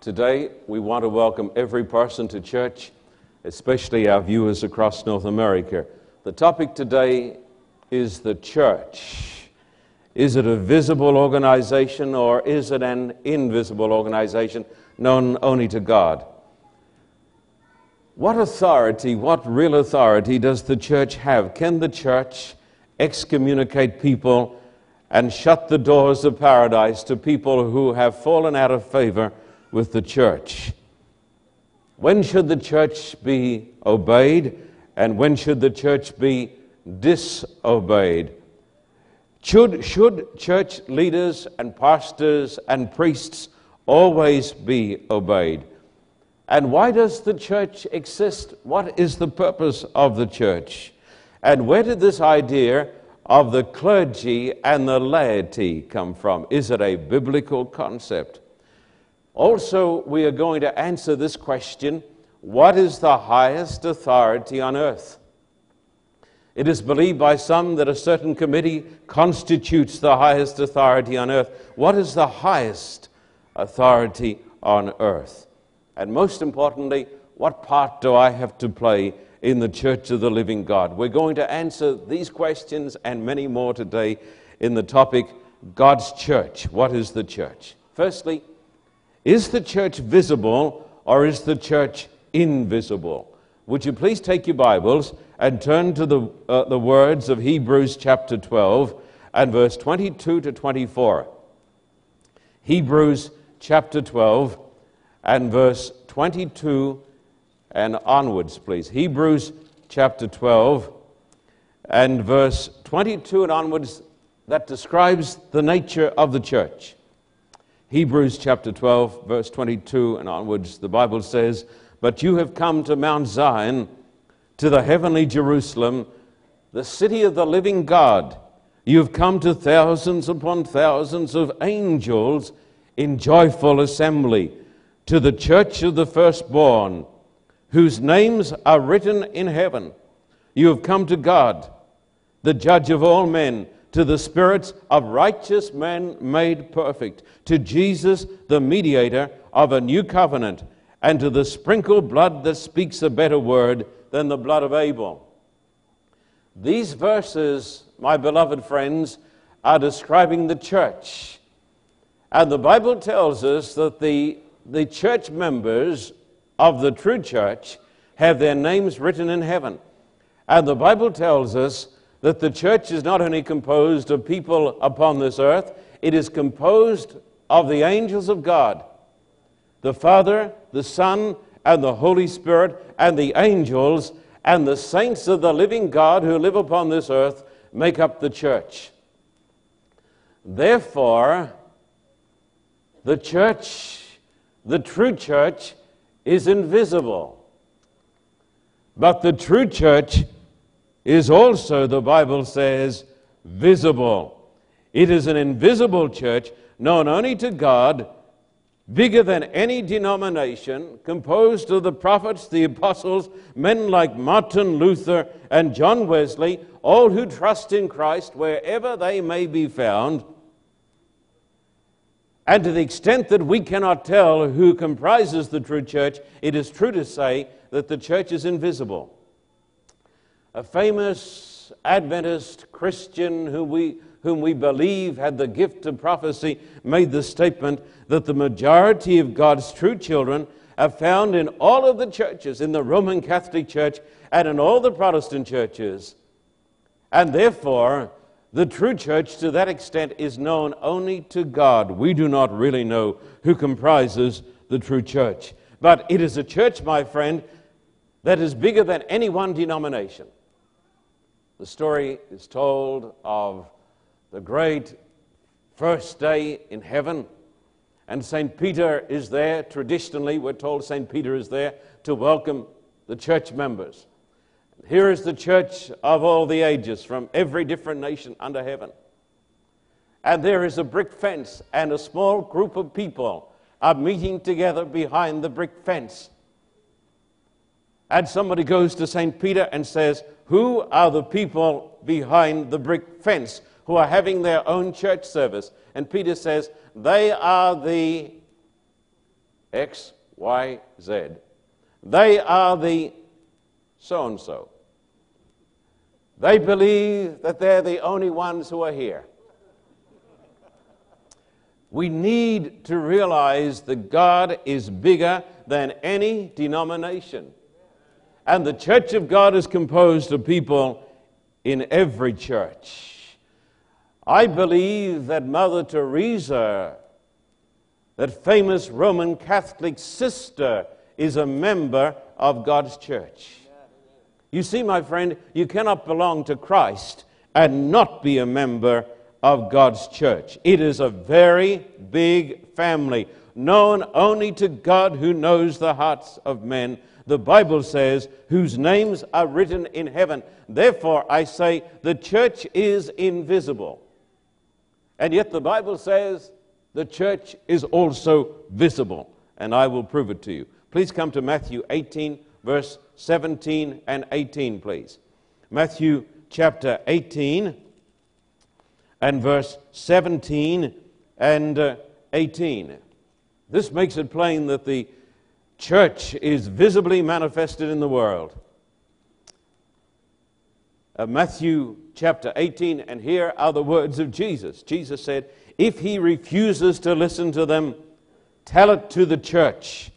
Today, we want to welcome every person to church, especially our viewers across North America. The topic today is the church. Is it a visible organization or is it an invisible organization known only to God? What authority, what real authority does the church have? Can the church excommunicate people and shut the doors of paradise to people who have fallen out of favor with the church. When should the church be obeyed and when should the church be disobeyed? Should, should church leaders and pastors and priests always be obeyed? And why does the church exist? What is the purpose of the church? And where did this idea of the clergy and the laity come from? Is it a biblical concept? Also, we are going to answer this question what is the highest authority on earth? It is believed by some that a certain committee constitutes the highest authority on earth. What is the highest authority on earth? And most importantly, what part do I have to play in the church of the living God? We're going to answer these questions and many more today in the topic God's church. What is the church? Firstly, is the church visible or is the church invisible? Would you please take your Bibles and turn to the, uh, the words of Hebrews chapter 12 and verse 22 to 24? Hebrews chapter 12 and verse 22 and onwards, please. Hebrews chapter 12 and verse 22 and onwards that describes the nature of the church. Hebrews chapter 12, verse 22 and onwards, the Bible says, But you have come to Mount Zion, to the heavenly Jerusalem, the city of the living God. You have come to thousands upon thousands of angels in joyful assembly, to the church of the firstborn, whose names are written in heaven. You have come to God, the judge of all men to the spirits of righteous men made perfect, to Jesus, the mediator of a new covenant, and to the sprinkled blood that speaks a better word than the blood of Abel. These verses, my beloved friends, are describing the church. And the Bible tells us that the, the church members of the true church have their names written in heaven. And the Bible tells us that the church is not only composed of people upon this earth, it is composed of the angels of God the Father, the Son, and the Holy Spirit, and the angels, and the saints of the living God who live upon this earth make up the church. Therefore, the church, the true church, is invisible. But the true church is also, the Bible says, visible. It is an invisible church known only to God, bigger than any denomination, composed of the prophets, the apostles, men like Martin Luther and John Wesley, all who trust in Christ wherever they may be found. And to the extent that we cannot tell who comprises the true church, it is true to say that the church is invisible a famous Adventist Christian whom we, whom we believe had the gift of prophecy, made the statement that the majority of God's true children are found in all of the churches, in the Roman Catholic Church and in all the Protestant churches. And therefore, the true church, to that extent, is known only to God. We do not really know who comprises the true church. But it is a church, my friend, that is bigger than any one denomination. The story is told of the great first day in heaven. And St. Peter is there. Traditionally, we're told St. Peter is there to welcome the church members. Here is the church of all the ages from every different nation under heaven. And there is a brick fence, and a small group of people are meeting together behind the brick fence. And somebody goes to St. Peter and says, who are the people behind the brick fence who are having their own church service? And Peter says, They are the X, Y, Z. They are the so and so. They believe that they're the only ones who are here. We need to realize that God is bigger than any denomination. And the church of God is composed of people in every church. I believe that Mother Teresa, that famous Roman Catholic sister, is a member of God's church. You see, my friend, you cannot belong to Christ and not be a member of God's church. It is a very big family, known only to God who knows the hearts of men. The Bible says, whose names are written in heaven. Therefore, I say, the church is invisible. And yet, the Bible says, the church is also visible. And I will prove it to you. Please come to Matthew 18, verse 17 and 18, please. Matthew chapter 18 and verse 17 and uh, 18. This makes it plain that the church is visibly manifested in the world. Uh, Matthew chapter 18, and here are the words of Jesus. Jesus said, If he refuses to listen to them, tell it to the church.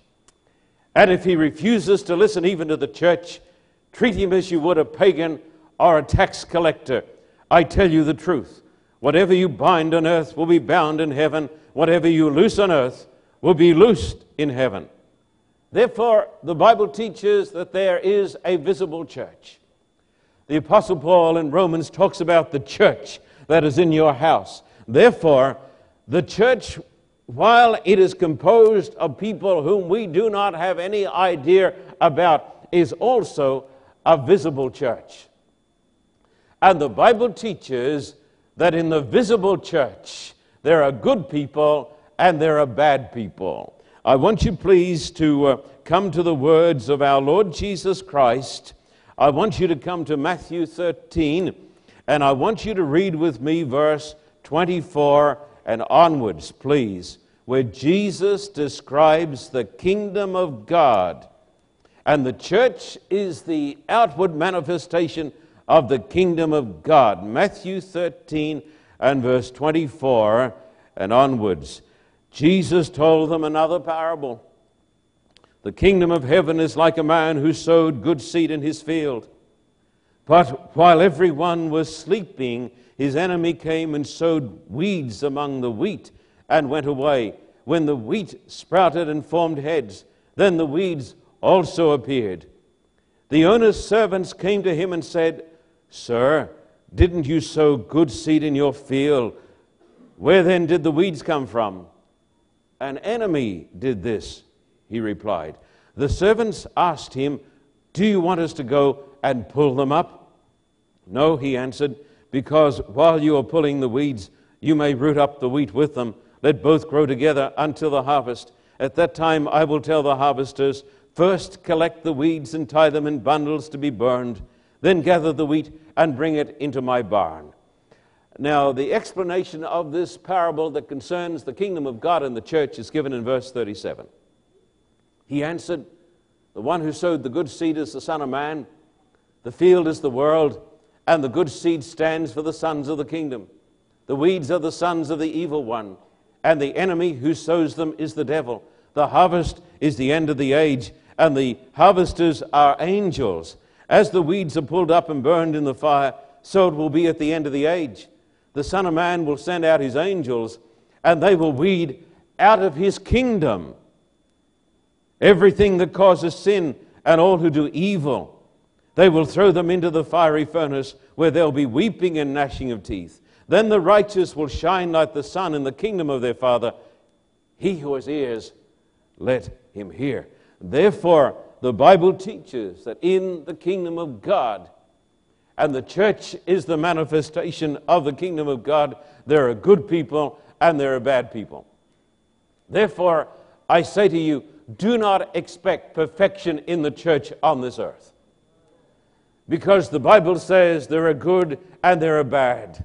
And if he refuses to listen even to the church, treat him as you would a pagan or a tax collector. I tell you the truth. Whatever you bind on earth will be bound in heaven. Whatever you loose on earth will be loosed in heaven. Therefore, the Bible teaches that there is a visible church. The Apostle Paul in Romans talks about the church that is in your house. Therefore, the church while it is composed of people whom we do not have any idea about, is also a visible church. And the Bible teaches that in the visible church, there are good people and there are bad people. I want you, please, to uh, come to the words of our Lord Jesus Christ. I want you to come to Matthew 13, and I want you to read with me verse 24 and onwards, please where Jesus describes the kingdom of God. And the church is the outward manifestation of the kingdom of God. Matthew 13 and verse 24 and onwards. Jesus told them another parable. The kingdom of heaven is like a man who sowed good seed in his field. But while everyone was sleeping, his enemy came and sowed weeds among the wheat and went away. When the wheat sprouted and formed heads, then the weeds also appeared. The owner's servants came to him and said, Sir, didn't you sow good seed in your field? Where then did the weeds come from? An enemy did this, he replied. The servants asked him, Do you want us to go and pull them up? No, he answered, because while you are pulling the weeds, you may root up the wheat with them. Let both grow together until the harvest. At that time I will tell the harvesters, First collect the weeds and tie them in bundles to be burned, then gather the wheat and bring it into my barn. Now, the explanation of this parable that concerns the kingdom of God and the church is given in verse 37. He answered, The one who sowed the good seed is the Son of Man, the field is the world, and the good seed stands for the sons of the kingdom. The weeds are the sons of the evil one and the enemy who sows them is the devil. The harvest is the end of the age, and the harvesters are angels. As the weeds are pulled up and burned in the fire, so it will be at the end of the age. The Son of Man will send out his angels, and they will weed out of his kingdom everything that causes sin and all who do evil. They will throw them into the fiery furnace where there'll be weeping and gnashing of teeth. Then the righteous will shine like the sun in the kingdom of their Father. He who has ears, let him hear. Therefore, the Bible teaches that in the kingdom of God, and the church is the manifestation of the kingdom of God, there are good people and there are bad people. Therefore, I say to you, do not expect perfection in the church on this earth. Because the Bible says there are good and there are bad.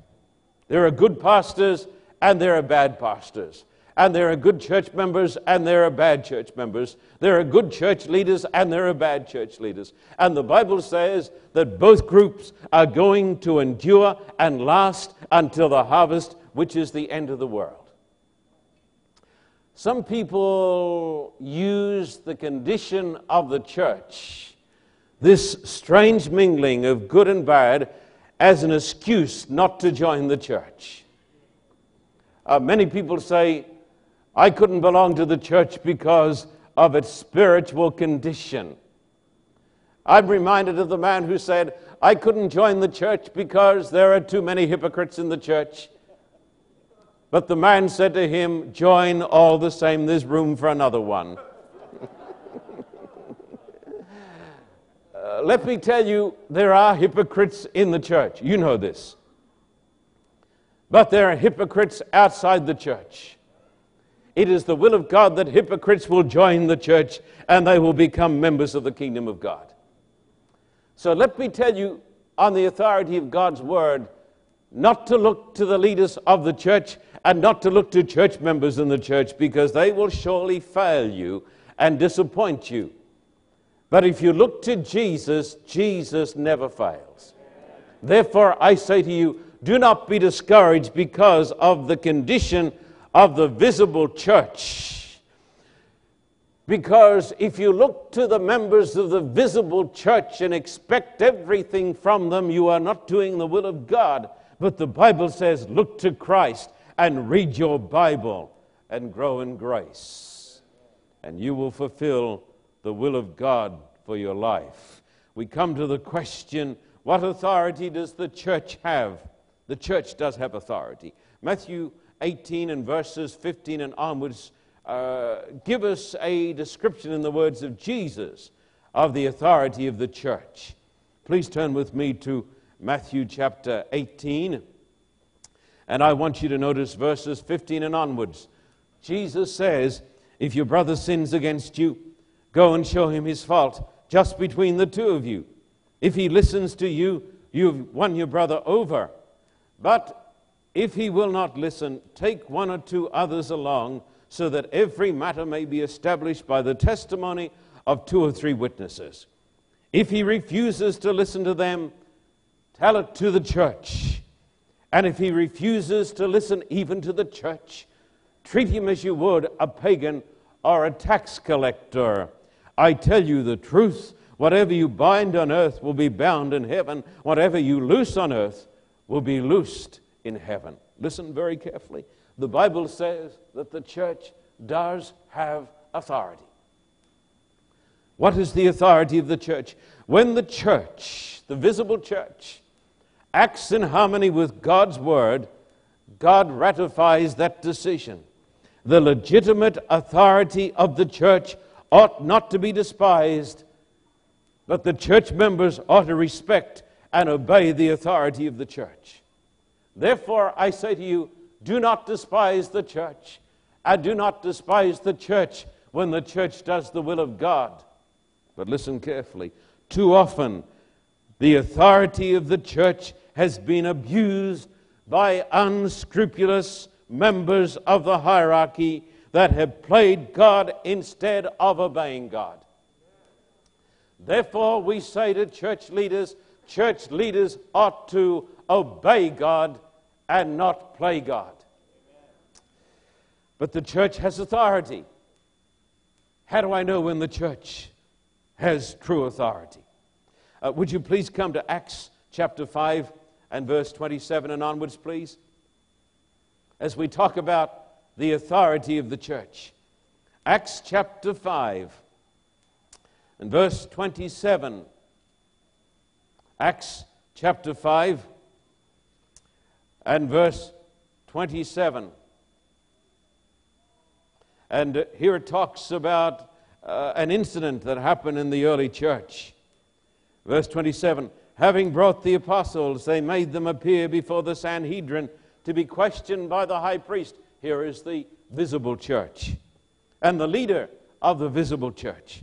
There are good pastors and there are bad pastors. And there are good church members and there are bad church members. There are good church leaders and there are bad church leaders. And the Bible says that both groups are going to endure and last until the harvest, which is the end of the world. Some people use the condition of the church, this strange mingling of good and bad, as an excuse not to join the church. Uh, many people say, I couldn't belong to the church because of its spiritual condition. I'm reminded of the man who said, I couldn't join the church because there are too many hypocrites in the church. But the man said to him, Join all the same, there's room for another one. uh, let me tell you, there are hypocrites in the church. You know this. But there are hypocrites outside the church. It is the will of God that hypocrites will join the church and they will become members of the kingdom of God. So let me tell you, on the authority of God's word, not to look to the leaders of the church and not to look to church members in the church because they will surely fail you and disappoint you. But if you look to Jesus, Jesus never fails. Therefore, I say to you, do not be discouraged because of the condition of the visible church. Because if you look to the members of the visible church and expect everything from them, you are not doing the will of God. But the Bible says, look to Christ and read your Bible and grow in grace. And you will fulfill the will of God for your life. We come to the question what authority does the church have? The church does have authority. Matthew 18 and verses 15 and onwards uh, give us a description in the words of Jesus of the authority of the church. Please turn with me to Matthew chapter 18. And I want you to notice verses 15 and onwards. Jesus says, If your brother sins against you, go and show him his fault just between the two of you. If he listens to you, you've won your brother over. But if he will not listen, take one or two others along, so that every matter may be established by the testimony of two or three witnesses. If he refuses to listen to them, tell it to the church. And if he refuses to listen even to the church, treat him as you would a pagan or a tax collector. I tell you the truth whatever you bind on earth will be bound in heaven, whatever you loose on earth will be loosed in heaven. Listen very carefully. The Bible says that the church does have authority. What is the authority of the church? When the church, the visible church, acts in harmony with God's word, God ratifies that decision. The legitimate authority of the church ought not to be despised, but the church members ought to respect and obey the authority of the church. Therefore, I say to you, do not despise the church. And do not despise the church when the church does the will of God. But listen carefully. Too often, the authority of the church has been abused by unscrupulous members of the hierarchy that have played God instead of obeying God. Therefore, we say to church leaders, church leaders ought to obey God and not play God. But the church has authority. How do I know when the church has true authority? Uh, would you please come to Acts chapter 5 and verse 27 and onwards, please? As we talk about the authority of the church. Acts chapter 5 and verse 27. Acts chapter 5 and verse 27. And here it talks about uh, an incident that happened in the early church. Verse 27 Having brought the apostles, they made them appear before the Sanhedrin to be questioned by the high priest. Here is the visible church and the leader of the visible church.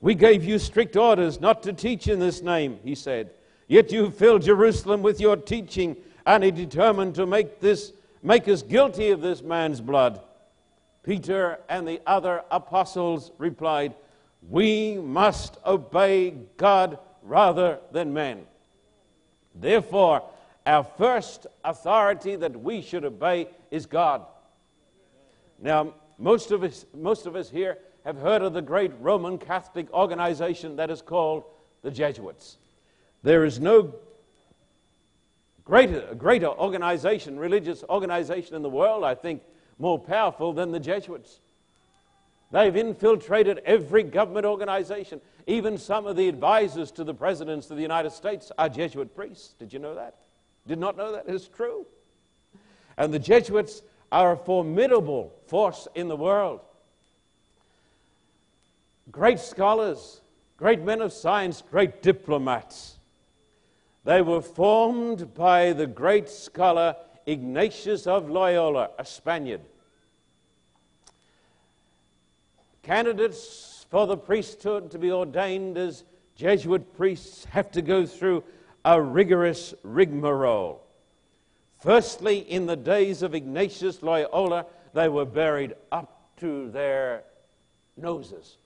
We gave you strict orders not to teach in this name, he said. Yet you filled Jerusalem with your teaching and he determined to make, this, make us guilty of this man's blood. Peter and the other apostles replied, We must obey God rather than men. Therefore, our first authority that we should obey is God. Now, most of us, most of us here have heard of the great Roman Catholic organization that is called the Jesuits. There is no greater, greater organization, religious organization in the world, I think, more powerful than the Jesuits. They've infiltrated every government organization. Even some of the advisors to the presidents of the United States are Jesuit priests. Did you know that? Did not know that? It's true. And the Jesuits are a formidable force in the world. Great scholars, great men of science, great diplomats. They were formed by the great scholar Ignatius of Loyola, a Spaniard. Candidates for the priesthood to be ordained as Jesuit priests have to go through a rigorous rigmarole. Firstly, in the days of Ignatius Loyola, they were buried up to their noses,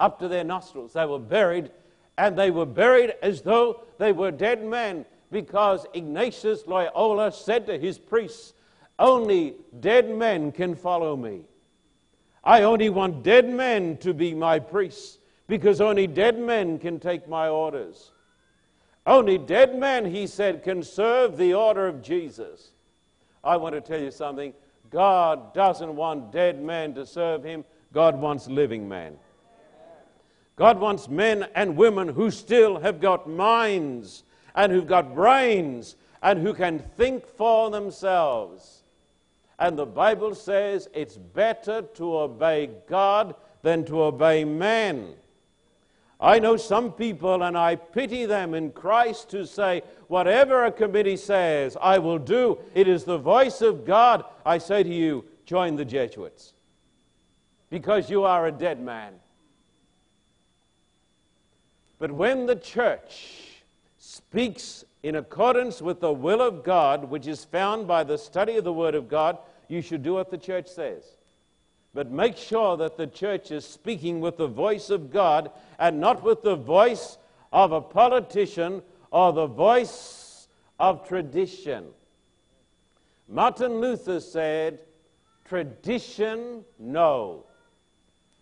up to their nostrils. They were buried, and they were buried as though they were dead men, because Ignatius Loyola said to his priests, Only dead men can follow me. I only want dead men to be my priests, because only dead men can take my orders. Only dead men, he said, can serve the order of Jesus. I want to tell you something. God doesn't want dead men to serve him, God wants living men. God wants men and women who still have got minds and who've got brains and who can think for themselves. And the Bible says it's better to obey God than to obey man. I know some people, and I pity them in Christ, who say, Whatever a committee says, I will do. It is the voice of God. I say to you, join the Jesuits because you are a dead man. But when the church speaks in accordance with the will of God, which is found by the study of the Word of God, you should do what the church says. But make sure that the church is speaking with the voice of God and not with the voice of a politician or the voice of tradition. Martin Luther said, Tradition, no,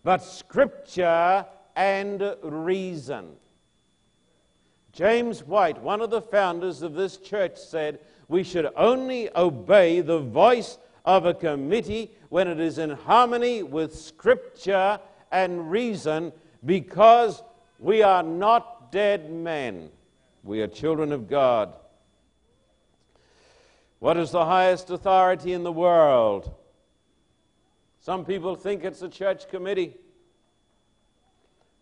but scripture and reason. James White, one of the founders of this church, said, We should only obey the voice of a committee when it is in harmony with Scripture and reason because we are not dead men. We are children of God. What is the highest authority in the world? Some people think it's a church committee.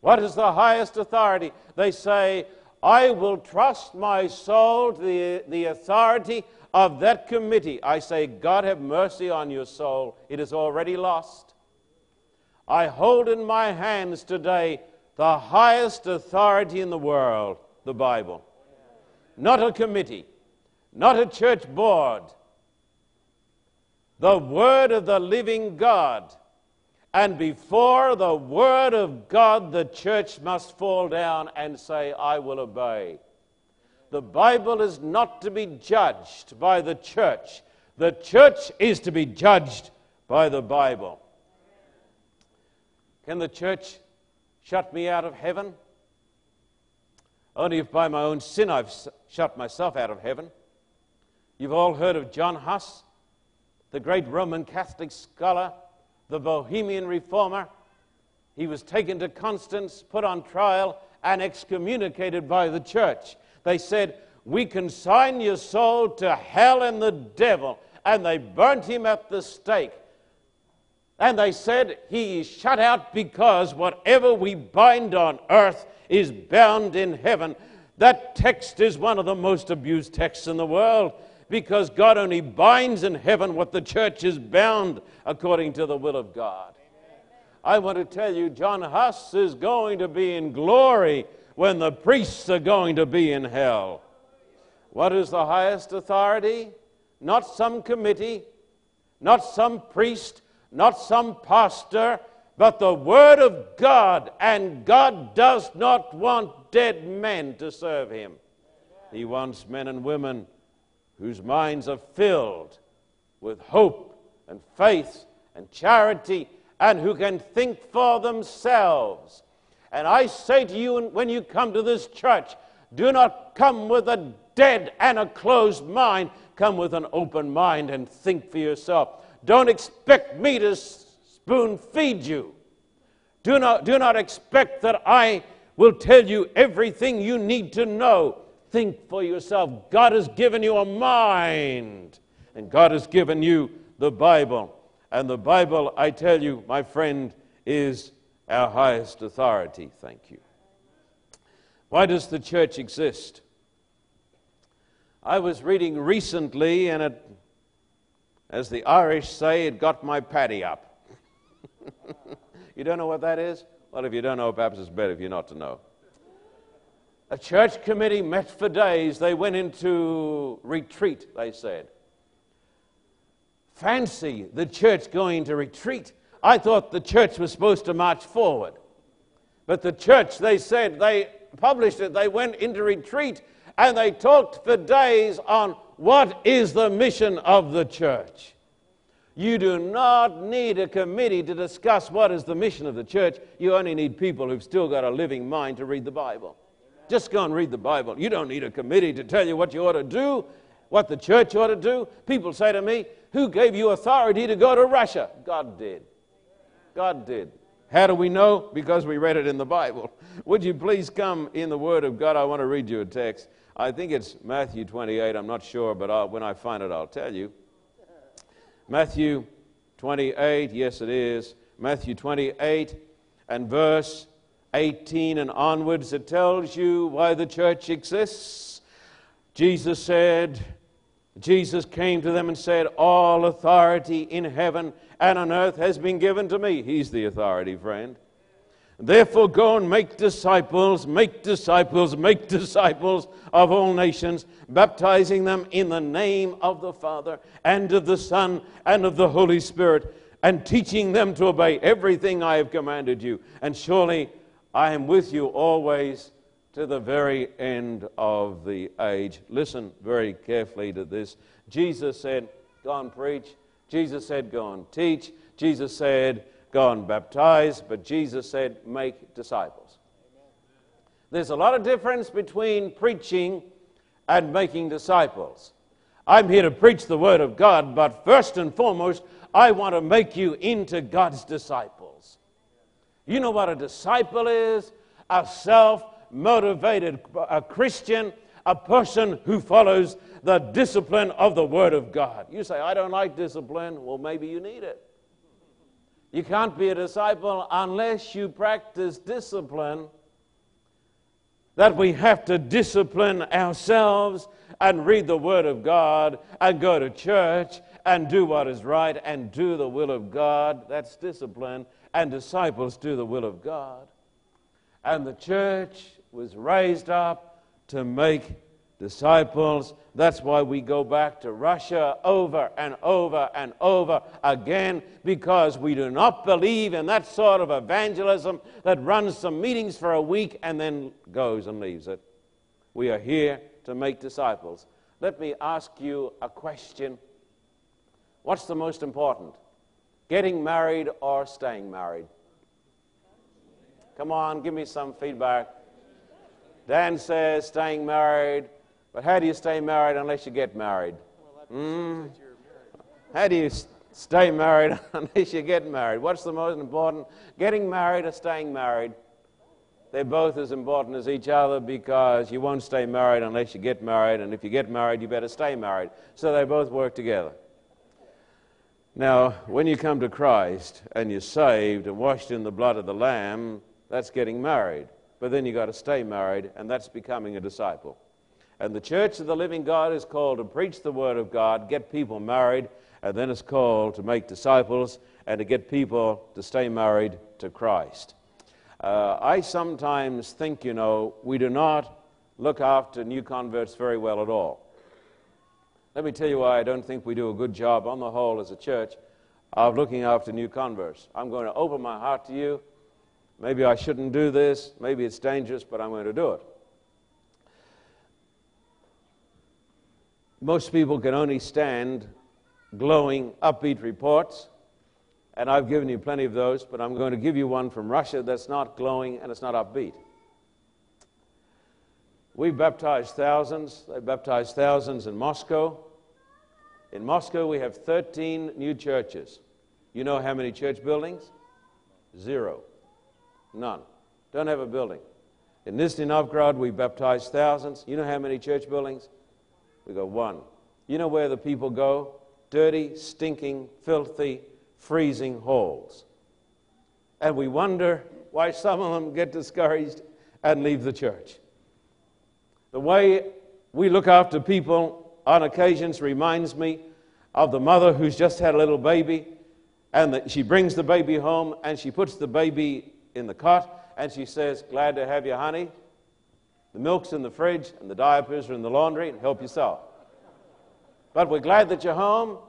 What is the highest authority? They say, I will trust my soul to the, the authority of that committee, I say, God have mercy on your soul. It is already lost. I hold in my hands today the highest authority in the world, the Bible. Not a committee, not a church board. The Word of the living God. And before the Word of God, the church must fall down and say, I will obey. The Bible is not to be judged by the church. The church is to be judged by the Bible. Can the church shut me out of heaven? Only if by my own sin I've shut myself out of heaven. You've all heard of John Huss, the great Roman Catholic scholar, the Bohemian reformer. He was taken to Constance, put on trial, and excommunicated by the church. They said, We consign your soul to hell and the devil. And they burnt him at the stake. And they said, He is shut out because whatever we bind on earth is bound in heaven. That text is one of the most abused texts in the world because God only binds in heaven what the church is bound according to the will of God. I want to tell you, John Huss is going to be in glory when the priests are going to be in hell. What is the highest authority? Not some committee, not some priest, not some pastor, but the Word of God. And God does not want dead men to serve Him. He wants men and women whose minds are filled with hope and faith and charity and who can think for themselves. And I say to you, when you come to this church, do not come with a dead and a closed mind. Come with an open mind and think for yourself. Don't expect me to spoon feed you. Do not, do not expect that I will tell you everything you need to know. Think for yourself. God has given you a mind, and God has given you the Bible. And the Bible, I tell you, my friend, is our highest authority. Thank you. Why does the church exist? I was reading recently, and it, as the Irish say, it got my paddy up. you don't know what that is? Well, if you don't know, perhaps it's better if you're not to know. A church committee met for days. They went into retreat, they said. Fancy the church going to retreat. I thought the church was supposed to march forward. But the church, they said, they published it, they went into retreat and they talked for days on what is the mission of the church. You do not need a committee to discuss what is the mission of the church. You only need people who've still got a living mind to read the Bible. Just go and read the Bible. You don't need a committee to tell you what you ought to do, what the church ought to do. People say to me, Who gave you authority to go to Russia? God did. God did. How do we know? Because we read it in the Bible. Would you please come in the Word of God? I want to read you a text. I think it's Matthew 28. I'm not sure, but I'll, when I find it, I'll tell you. Matthew 28, yes, it is. Matthew 28 and verse 18 and onwards, it tells you why the church exists. Jesus said, Jesus came to them and said, All authority in heaven and on earth has been given to me. He's the authority, friend. Therefore, go and make disciples, make disciples, make disciples of all nations, baptizing them in the name of the Father and of the Son and of the Holy Spirit, and teaching them to obey everything I have commanded you. And surely I am with you always to the very end of the age. Listen very carefully to this. Jesus said, Go and preach. Jesus said, Go and teach. Jesus said, Go and baptize. But Jesus said, Make disciples. There's a lot of difference between preaching and making disciples. I'm here to preach the Word of God, but first and foremost, I want to make you into God's disciples. You know what a disciple is? A self motivated a Christian, a person who follows the discipline of the Word of God. You say, I don't like discipline. Well, maybe you need it. You can't be a disciple unless you practice discipline. That we have to discipline ourselves and read the Word of God and go to church and do what is right and do the will of God. That's discipline. And disciples do the will of God. And the church was raised up to make disciples. That's why we go back to Russia over and over and over again because we do not believe in that sort of evangelism that runs some meetings for a week and then goes and leaves it. We are here to make disciples. Let me ask you a question. What's the most important? Getting married or staying married? Come on, give me some feedback. Dan says staying married. But how do you stay married unless you get married? Mm. How do you stay married unless you get married? What's the most important? Getting married or staying married? They're both as important as each other because you won't stay married unless you get married, and if you get married, you better stay married. So they both work together. Now, when you come to Christ and you're saved and washed in the blood of the Lamb, that's getting married. But then you've got to stay married, and that's becoming a disciple. And the church of the living God is called to preach the word of God, get people married, and then it's called to make disciples and to get people to stay married to Christ. Uh, I sometimes think, you know, we do not look after new converts very well at all. Let me tell you why I don't think we do a good job on the whole as a church of looking after new converts. I'm going to open my heart to you. Maybe I shouldn't do this. Maybe it's dangerous, but I'm going to do it. Most people can only stand glowing, upbeat reports, and I've given you plenty of those, but I'm going to give you one from Russia that's not glowing and it's not upbeat. We've baptized thousands. They baptized thousands in Moscow. In Moscow, we have 13 new churches. You know how many church buildings? Zero. None. Don't have a building. In Nizhny Novgorod, we baptized thousands. You know how many church buildings? We got one. You know where the people go? Dirty, stinking, filthy, freezing holes. And we wonder why some of them get discouraged and leave the church. The way we look after people on occasions reminds me of the mother who's just had a little baby, and the, she brings the baby home and she puts the baby in the cot and she says, Glad to have you, honey. The milk's in the fridge and the diapers are in the laundry, and help yourself. But we're glad that you're home,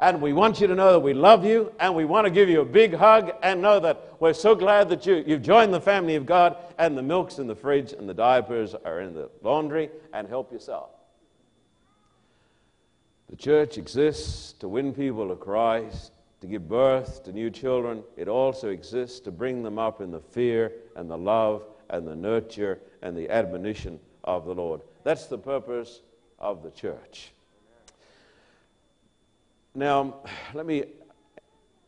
and we want you to know that we love you, and we want to give you a big hug, and know that we're so glad that you, you've joined the family of God, and the milk's in the fridge, and the diapers are in the laundry, and help yourself. The church exists to win people to Christ, to give birth to new children. It also exists to bring them up in the fear and the love and the nurture and the admonition of the Lord. That's the purpose of the church. Now, let me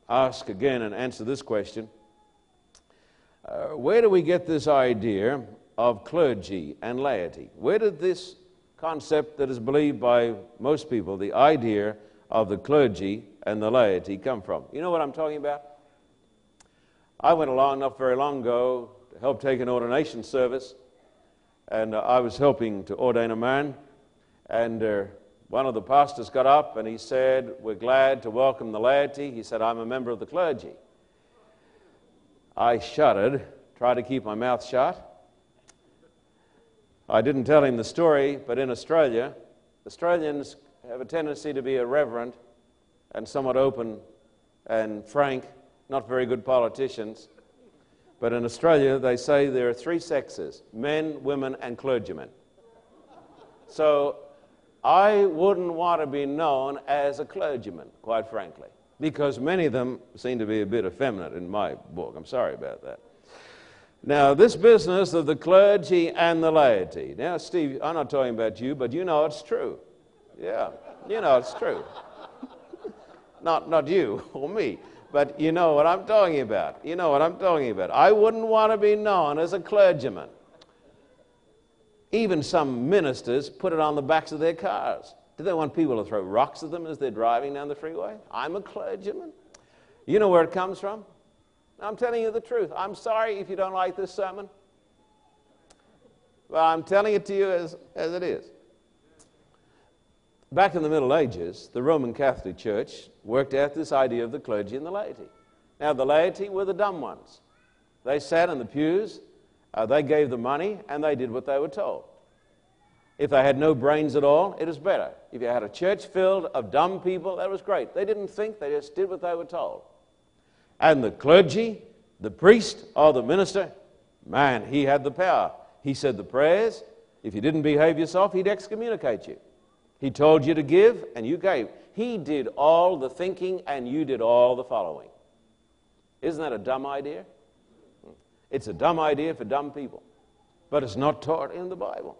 ask again and answer this question. Uh, where do we get this idea of clergy and laity? Where did this concept that is believed by most people, the idea of the clergy and the laity, come from? You know what I'm talking about? I went along not very long ago to help take an ordination service, and uh, I was helping to ordain a man, and uh, one of the pastors got up and he said, We're glad to welcome the laity. He said, I'm a member of the clergy. I shuddered, tried to keep my mouth shut. I didn't tell him the story, but in Australia, Australians have a tendency to be irreverent and somewhat open and frank, not very good politicians. But in Australia, they say there are three sexes men, women, and clergymen. So I wouldn't want to be known as a clergyman, quite frankly, because many of them seem to be a bit effeminate in my book. I'm sorry about that. Now, this business of the clergy and the laity. Now, Steve, I'm not talking about you, but you know it's true. Yeah, you know it's true. not, not you or me, but you know what I'm talking about. You know what I'm talking about. I wouldn't want to be known as a clergyman. Even some ministers put it on the backs of their cars. Do they want people to throw rocks at them as they're driving down the freeway? I'm a clergyman. You know where it comes from? I'm telling you the truth. I'm sorry if you don't like this sermon. But I'm telling it to you as, as it is. Back in the Middle Ages, the Roman Catholic Church worked out this idea of the clergy and the laity. Now, the laity were the dumb ones. They sat in the pews uh, they gave the money and they did what they were told. If they had no brains at all, it was better. If you had a church filled of dumb people, that was great. They didn't think, they just did what they were told. And the clergy, the priest, or the minister, man, he had the power. He said the prayers. If you didn't behave yourself, he'd excommunicate you. He told you to give, and you gave. He did all the thinking, and you did all the following. Isn't that a dumb idea? It's a dumb idea for dumb people, but it's not taught in the Bible.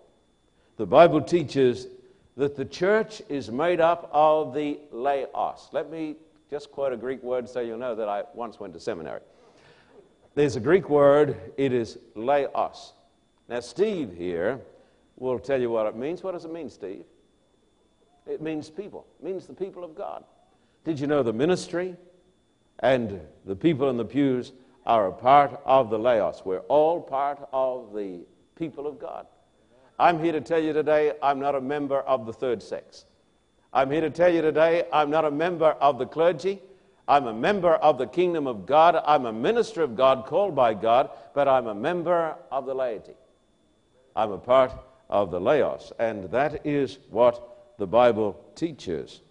The Bible teaches that the church is made up of the laos. Let me just quote a Greek word so you'll know that I once went to seminary. There's a Greek word, it is laos. Now, Steve here will tell you what it means. What does it mean, Steve? It means people, it means the people of God. Did you know the ministry and the people in the pews are a part of the Laos. We're all part of the people of God. I'm here to tell you today I'm not a member of the third sex. I'm here to tell you today I'm not a member of the clergy. I'm a member of the kingdom of God. I'm a minister of God called by God, but I'm a member of the laity. I'm a part of the Laos, and that is what the Bible teaches.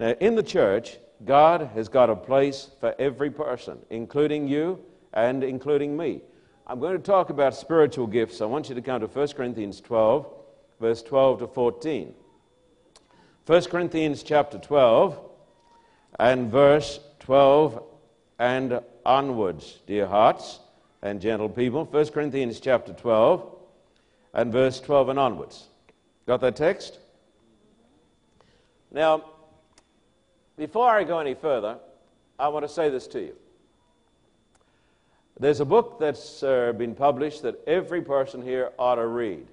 Now, in the church, God has got a place for every person, including you and including me. I'm going to talk about spiritual gifts. I want you to come to 1 Corinthians 12, verse 12 to 14. 1 Corinthians chapter 12 and verse 12 and onwards, dear hearts and gentle people. 1 Corinthians chapter 12 and verse 12 and onwards. Got that text? Now, before I go any further, I want to say this to you. There's a book that's uh, been published that every person here ought to read.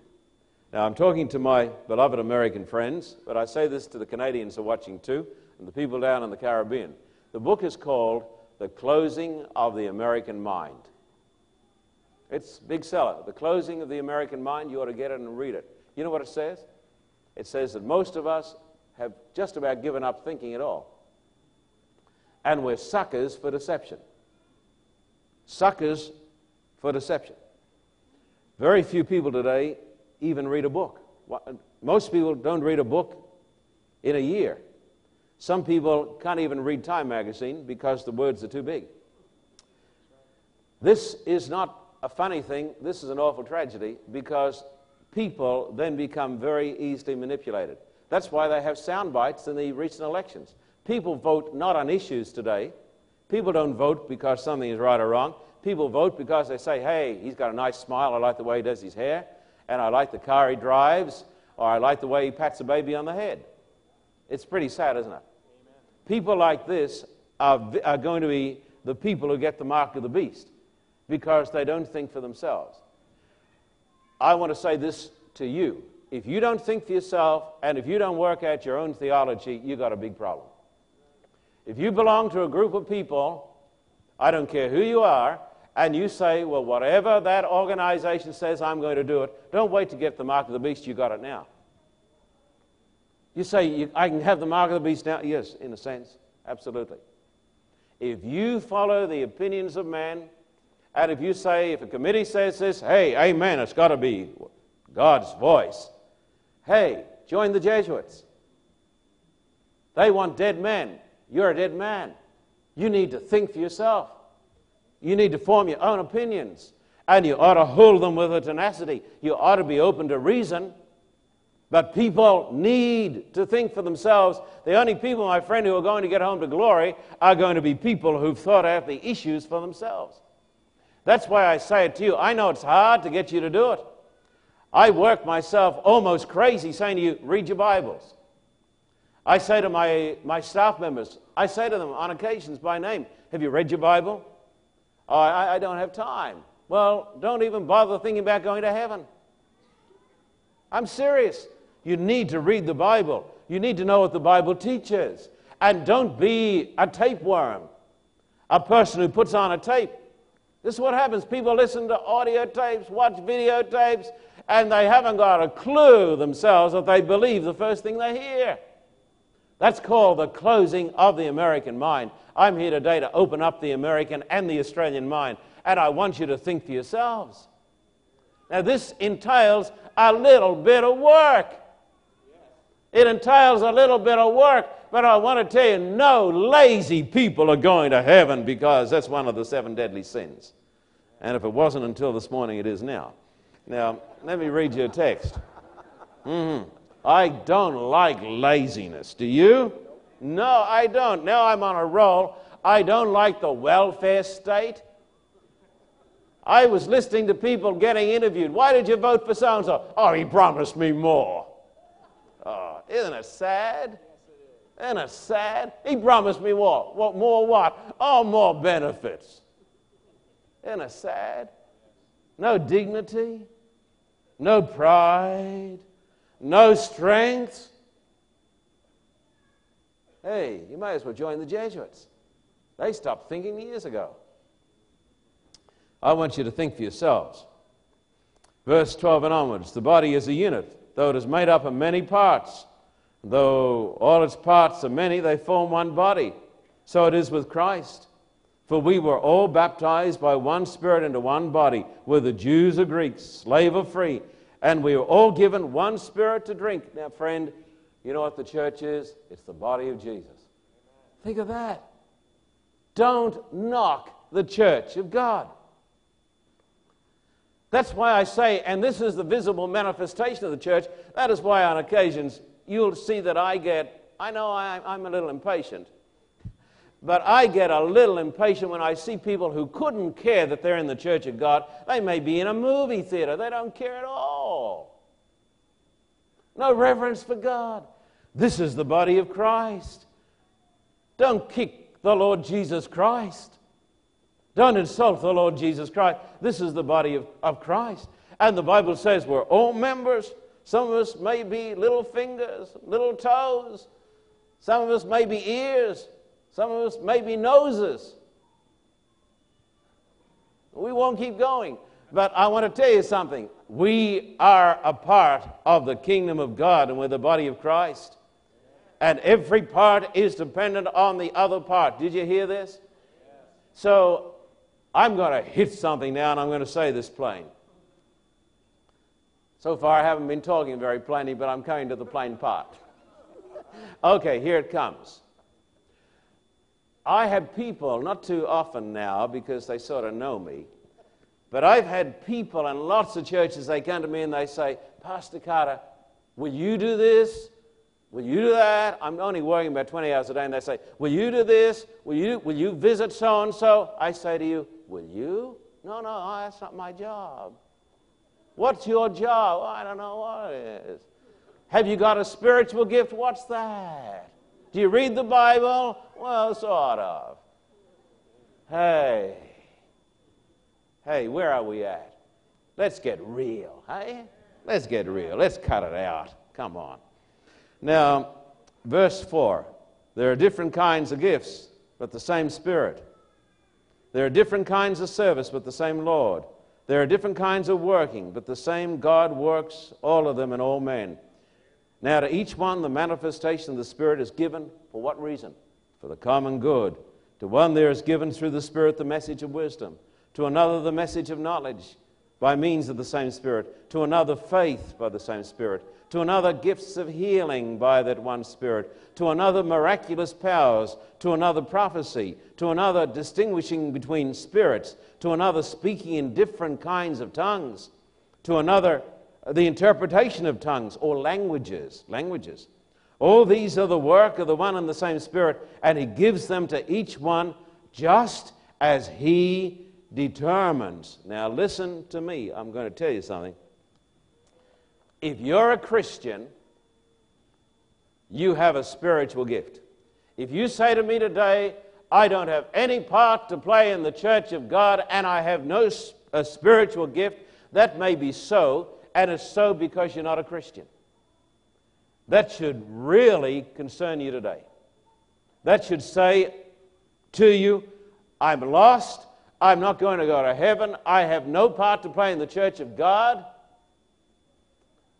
Now, I'm talking to my beloved American friends, but I say this to the Canadians who are watching too, and the people down in the Caribbean. The book is called The Closing of the American Mind. It's a big seller. The Closing of the American Mind, you ought to get it and read it. You know what it says? It says that most of us have just about given up thinking at all. And we're suckers for deception. Suckers for deception. Very few people today even read a book. Most people don't read a book in a year. Some people can't even read Time magazine because the words are too big. This is not a funny thing, this is an awful tragedy because people then become very easily manipulated. That's why they have sound bites in the recent elections. People vote not on issues today. People don't vote because something is right or wrong. People vote because they say, hey, he's got a nice smile. I like the way he does his hair. And I like the car he drives. Or I like the way he pats a baby on the head. It's pretty sad, isn't it? Amen. People like this are, are going to be the people who get the mark of the beast because they don't think for themselves. I want to say this to you if you don't think for yourself and if you don't work out your own theology, you've got a big problem. If you belong to a group of people, I don't care who you are, and you say, well, whatever that organization says, I'm going to do it, don't wait to get the mark of the beast, you got it now. You say, I can have the mark of the beast now? Yes, in a sense, absolutely. If you follow the opinions of men, and if you say, if a committee says this, hey, amen, it's got to be God's voice. Hey, join the Jesuits. They want dead men. You're a dead man. You need to think for yourself. You need to form your own opinions. And you ought to hold them with a tenacity. You ought to be open to reason. But people need to think for themselves. The only people, my friend, who are going to get home to glory are going to be people who've thought out the issues for themselves. That's why I say it to you. I know it's hard to get you to do it. I work myself almost crazy saying to you, read your Bibles. I say to my, my staff members, I say to them on occasions by name, Have you read your Bible? Oh, I, I don't have time. Well, don't even bother thinking about going to heaven. I'm serious. You need to read the Bible. You need to know what the Bible teaches. And don't be a tapeworm, a person who puts on a tape. This is what happens. People listen to audio tapes, watch videotapes, and they haven't got a clue themselves that they believe the first thing they hear. That's called the closing of the American mind. I'm here today to open up the American and the Australian mind, and I want you to think for yourselves. Now, this entails a little bit of work. It entails a little bit of work, but I want to tell you no lazy people are going to heaven because that's one of the seven deadly sins. And if it wasn't until this morning, it is now. Now, let me read you a text. Mm-hmm. I don't like laziness. Do you? No, I don't. Now I'm on a roll. I don't like the welfare state. I was listening to people getting interviewed. Why did you vote for so and so? Oh, he promised me more. Oh, isn't it sad? Isn't it sad? He promised me more. What, more what? Oh, more benefits. Isn't it sad? No dignity, no pride, no strength. Hey, you might as well join the Jesuits. They stopped thinking years ago. I want you to think for yourselves. Verse 12 and onwards the body is a unit, though it is made up of many parts. Though all its parts are many, they form one body. So it is with Christ. For we were all baptized by one Spirit into one body, whether Jews or Greeks, slave or free, and we were all given one Spirit to drink. Now, friend, you know what the church is? It's the body of Jesus. Think of that. Don't knock the church of God. That's why I say, and this is the visible manifestation of the church, that is why on occasions you'll see that I get, I know I, I'm a little impatient, but I get a little impatient when I see people who couldn't care that they're in the church of God. They may be in a movie theater, they don't care at all. No reverence for God. This is the body of Christ. Don't kick the Lord Jesus Christ. Don't insult the Lord Jesus Christ. This is the body of, of Christ. And the Bible says we're all members. Some of us may be little fingers, little toes. Some of us may be ears. Some of us may be noses. We won't keep going. But I want to tell you something. We are a part of the kingdom of God and we're the body of Christ. And every part is dependent on the other part. Did you hear this? So I'm going to hit something now and I'm going to say this plain. So far, I haven't been talking very plainly, but I'm coming to the plain part. okay, here it comes. I have people, not too often now because they sort of know me, but I've had people in lots of churches, they come to me and they say, Pastor Carter, will you do this? Will you do that? I'm only working about 20 hours a day, and they say, Will you do this? Will you, will you visit so and so? I say to you, Will you? No, no, oh, that's not my job. What's your job? Oh, I don't know what it is. Have you got a spiritual gift? What's that? Do you read the Bible? Well, sort of. Hey, hey, where are we at? Let's get real, hey? Let's get real. Let's cut it out. Come on. Now, verse 4 there are different kinds of gifts, but the same Spirit. There are different kinds of service, but the same Lord. There are different kinds of working, but the same God works all of them in all men. Now, to each one, the manifestation of the Spirit is given for what reason? For the common good. To one, there is given through the Spirit the message of wisdom. To another, the message of knowledge by means of the same Spirit. To another, faith by the same Spirit to another, gifts of healing by that one Spirit, to another, miraculous powers, to another, prophecy, to another, distinguishing between spirits, to another, speaking in different kinds of tongues, to another, the interpretation of tongues or languages. Languages. All these are the work of the one and the same Spirit, and He gives them to each one just as He determines. Now, listen to me. I'm going to tell you something if you're a Christian, you have a spiritual gift. If you say to me today, I don't have any part to play in the church of God and I have no a spiritual gift, that may be so, and it's so because you're not a Christian. That should really concern you today. That should say to you, I'm lost. I'm not going to go to heaven. I have no part to play in the church of God.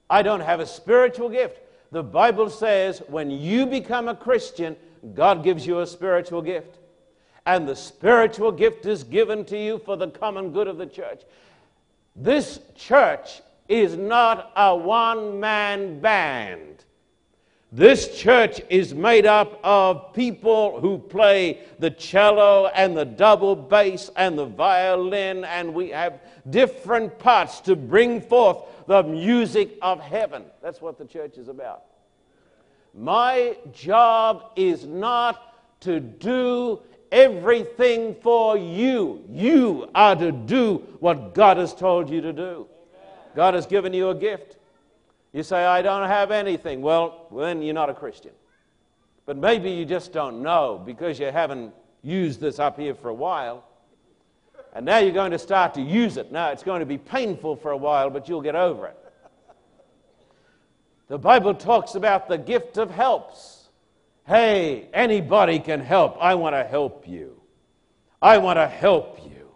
I don't have a spiritual gift. The Bible says when you become a Christian, God gives you a spiritual gift. And the spiritual gift is given to you for the common good of the church. This church is not a one man band. This church is made up of people who play the cello and the double bass and the violin, and we have different parts to bring forth the music of heaven. That's what the church is about. My job is not to do everything for you. You are to do what God has told you to do. God has given you a gift. You say, I don't have anything. Well, then you're not a Christian. But maybe you just don't know because you haven't used this up here for a while. And now you're going to start to use it. Now it's going to be painful for a while, but you'll get over it. The Bible talks about the gift of helps. Hey, anybody can help. I want to help you. I want to help you.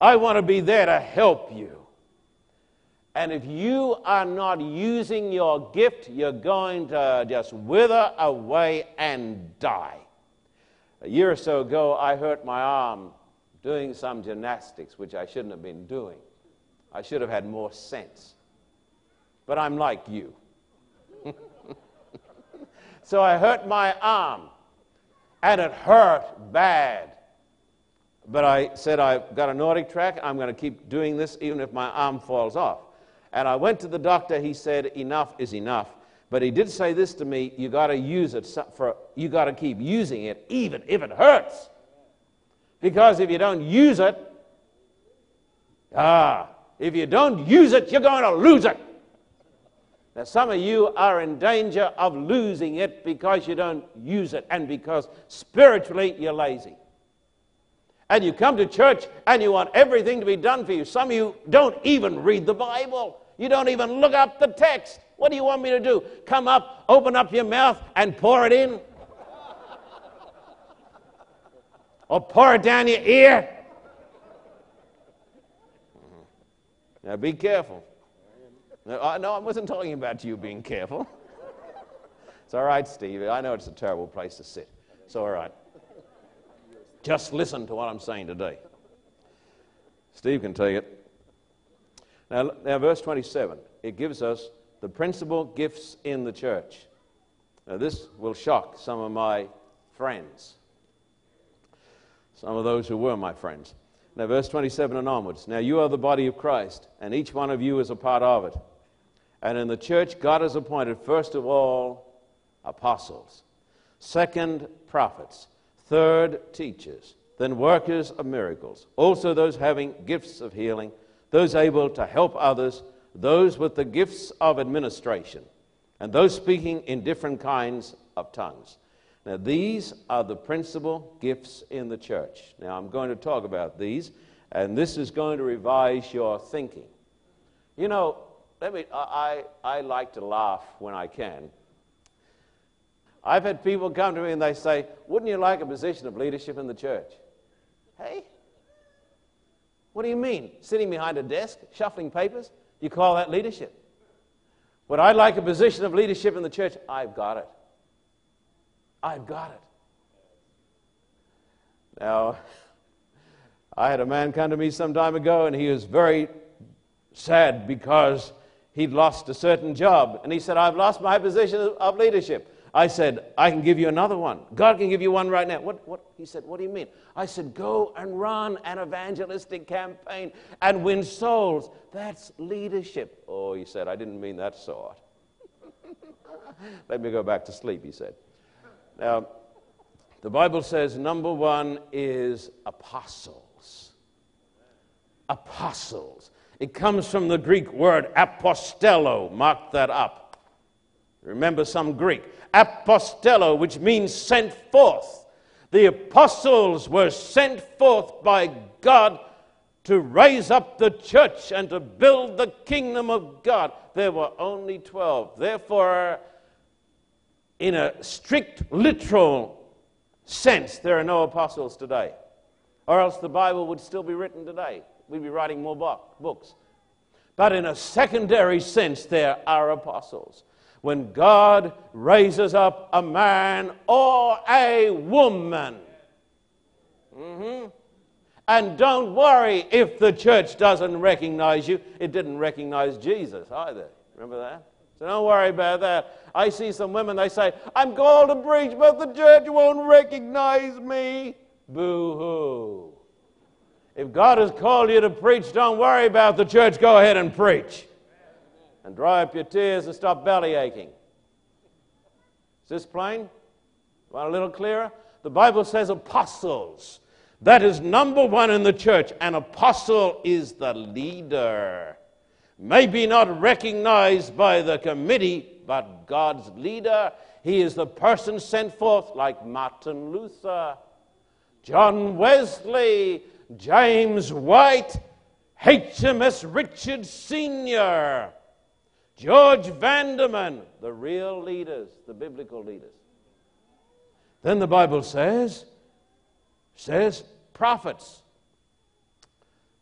I want to be there to help you. And if you are not using your gift, you're going to just wither away and die. A year or so ago, I hurt my arm doing some gymnastics, which I shouldn't have been doing. I should have had more sense. But I'm like you. so I hurt my arm. and it hurt bad. But I said, I've got a NordicTrack. I'm going to keep doing this even if my arm falls off. And I went to the doctor. He said, enough is enough. But he did say this to me you got to use it for, you got to keep using it even if it hurts. Because if you don't use it, ah, if you don't use it, you're going to lose it. Now, some of you are in danger of losing it because you don't use it and because spiritually you're lazy. And you come to church and you want everything to be done for you. Some of you don't even read the Bible, you don't even look up the text. What do you want me to do? Come up, open up your mouth, and pour it in? or pour it down your ear? Now be careful. No, I, wasn't talking about you being careful. It's all right, Steve. I know it's a terrible place to sit. It's all right. Just listen to what I'm saying today. Steve can take it. Now, now verse 27, it gives us the principal gifts in the church. Now, this will shock some of my friends, some of those who were my friends. Now, verse 27 and onwards. Now, you are the body of Christ, and each one of you is a part of it. And in the church, God has appointed, first of all, apostles, second, prophets, third, teachers, then workers of miracles, also those having gifts of healing, those able to help others, those with the gifts of administration, and those speaking in different kinds of tongues. Now, these are the principal gifts in the church. Now, I'm going to talk about these, and this is going to revise your thinking. You know, let me, I, I like to laugh when I can. I've had people come to me and they say, Wouldn't you like a position of leadership in the church? Hey? What do you mean? Sitting behind a desk, shuffling papers? You call that leadership? Would I like a position of leadership in the church? I've got it. I've got it. Now, I had a man come to me some time ago, and he was very sad because he'd lost a certain job. And he said, I've lost my position of leadership. I said, I can give you another one. God can give you one right now. What, what? He said, What do you mean? I said, Go and run an evangelistic campaign and win souls. That's leadership. Oh, he said, I didn't mean that sort. Let me go back to sleep, he said. Now, the Bible says number one is apostles. Apostles. It comes from the Greek word apostello. Mark that up. Remember some Greek. Apostello, which means sent forth. The apostles were sent forth by God to raise up the church and to build the kingdom of God. There were only 12. Therefore, in a strict literal sense, there are no apostles today. Or else the Bible would still be written today. We'd be writing more books. But in a secondary sense, there are apostles. When God raises up a man or a woman, mm-hmm. and don't worry if the church doesn't recognize you. It didn't recognize Jesus either. Remember that? So don't worry about that. I see some women, they say, I'm called to preach, but the church won't recognize me. Boo hoo. If God has called you to preach, don't worry about the church. Go ahead and preach. And dry up your tears and stop belly aching. Is this plain? Want a little clearer? The Bible says apostles. That is number one in the church. An apostle is the leader maybe not recognized by the committee, but God's leader. He is the person sent forth, like Martin Luther, John Wesley, James White, HMS Richards Sr., George Vandeman, the real leaders, the biblical leaders. Then the Bible says, says prophets.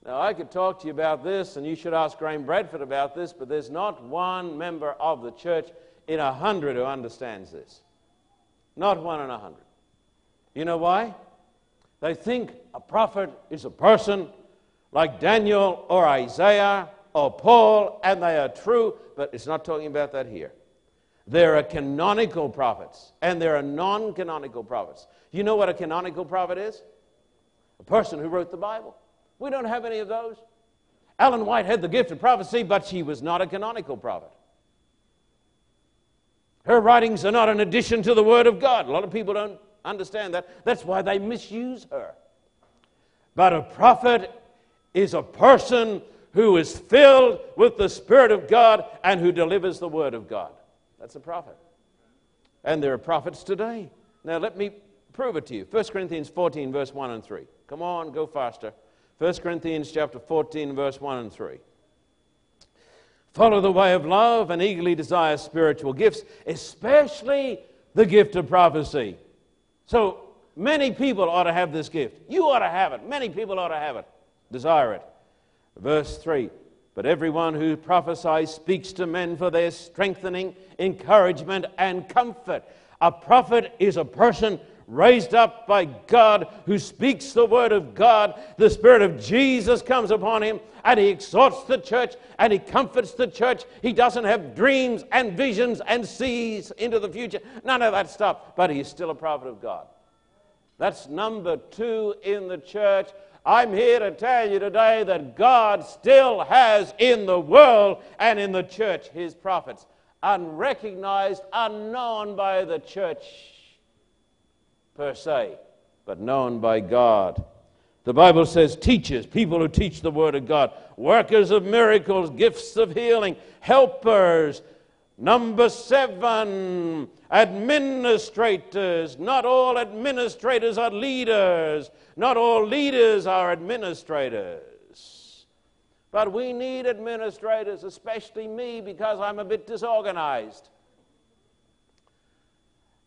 Now, I could talk to you about this, and you should ask Graeme Bradford about this, but there's not one member of the church in a hundred who understands this. Not one in a hundred. You know why? They think a prophet is a person like Daniel or Isaiah or Paul, and they are true, but it's not talking about that here. There are canonical prophets and there are non canonical prophets. You know what a canonical prophet is? A person who wrote the Bible. We don't have any of those. Ellen White had the gift of prophecy, but she was not a canonical prophet. Her writings are not an addition to the Word of God. A lot of people don't understand that. That's why they misuse her. But a prophet is a person who is filled with the Spirit of God and who delivers the Word of God. That's a prophet. And there are prophets today. Now, let me prove it to you. 1 Corinthians 14, verse 1 and 3. Come on, go faster. 1 Corinthians chapter 14, verse 1 and 3. Follow the way of love and eagerly desire spiritual gifts, especially the gift of prophecy. So many people ought to have this gift. You ought to have it. Many people ought to have it. Desire it. Verse 3 But everyone who prophesies speaks to men for their strengthening, encouragement, and comfort. A prophet is a person raised up by God, who speaks the word of God. The Spirit of Jesus comes upon him, and he exhorts the church and he comforts the church. He doesn't have dreams and visions and sees into the future. None of that stuff, but he's still a prophet of God. That's number two in the church. I'm here to tell you today that God still has in the world and in the church his prophets, unrecognized, unknown by the church per se, but known by God. The Bible says teachers, people who teach the Word of God, workers of miracles, gifts of healing, helpers. Number seven, administrators. Not all administrators are leaders, not all leaders are administrators. But we need administrators, especially me, because I'm a bit disorganized.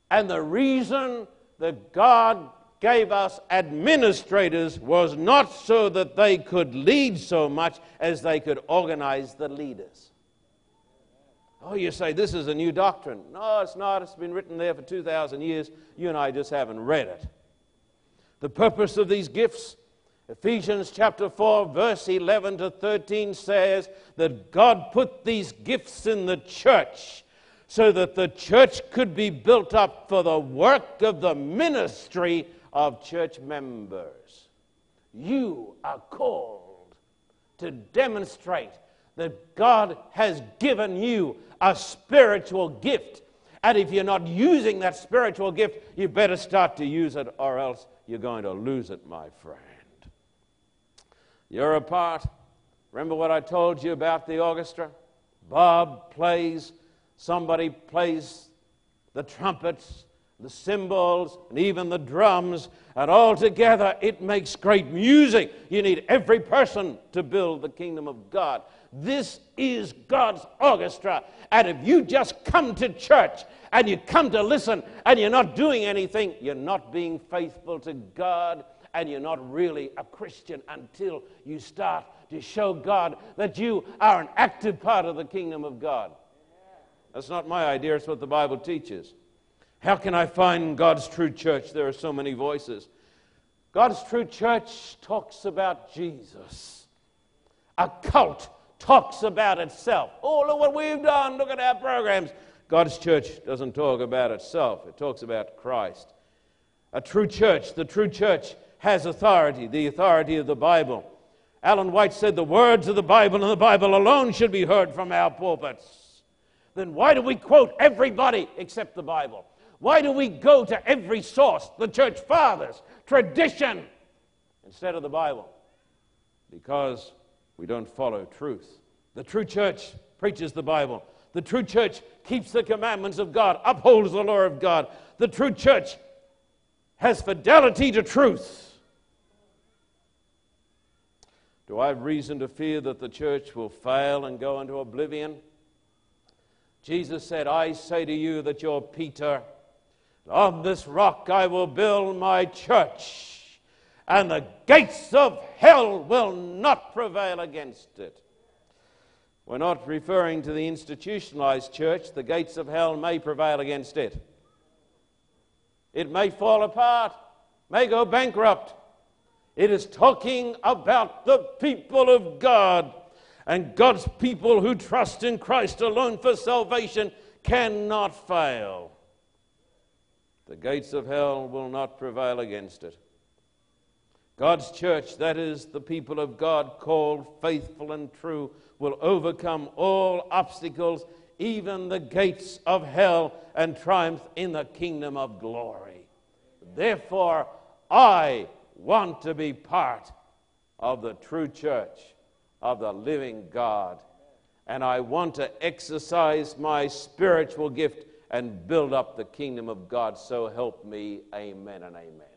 And the reason that God gave us administrators was not so that they could lead so much as they could organize the leaders. Oh, you say this is a new doctrine. No, it's not. It's been written there for 2,000 years. You and I just haven't read it. The purpose of these gifts, Ephesians chapter 4, verse 11 to 13 says that God put these gifts in the church so that the church could be built up for the work of the ministry of church members. You are called to demonstrate that God has given you a spiritual gift. And if you're not using that spiritual gift, you better start to use it, or else you're going to lose it, my friend. You're a part. Remember what I told you about the orchestra? Bob plays Somebody plays the trumpets, the cymbals, and even the drums, and all together it makes great music. You need every person to build the kingdom of God. This is God's orchestra. And if you just come to church and you come to listen and you're not doing anything, you're not being faithful to God and you're not really a Christian until you start to show God that you are an active part of the kingdom of God. That's not my idea, it's what the Bible teaches. How can I find God's true church? There are so many voices. God's true church talks about Jesus. A cult talks about itself. Oh, look what we've done. Look at our programs. God's church doesn't talk about itself, it talks about Christ. A true church, the true church has authority, the authority of the Bible. Ellen White said the words of the Bible and the Bible alone should be heard from our pulpits then why do we quote everybody except the Bible? Why do we go to every source, the church fathers, tradition, instead of the Bible? Because we don't follow truth. The true church preaches the Bible. The true church keeps the commandments of God, upholds the law of God. The true church has fidelity to truth. Do I have reason to fear that the church will fail and go into oblivion? Jesus said, I say to you that you're Peter. On this rock I will build my church, and the gates of hell will not prevail against it. We're not referring to the institutionalized church. The gates of hell may prevail against it. It may fall apart, may go bankrupt. It is talking about the people of God and God's people who trust in Christ alone for salvation cannot fail. The gates of hell will not prevail against it. God's church, that is, the people of God called faithful and true, will overcome all obstacles, even the gates of hell, and triumph in the kingdom of glory. Therefore, I want to be part of the true church of the living God. And I want to exercise my spiritual gift and build up the kingdom of God. So help me. Amen and amen.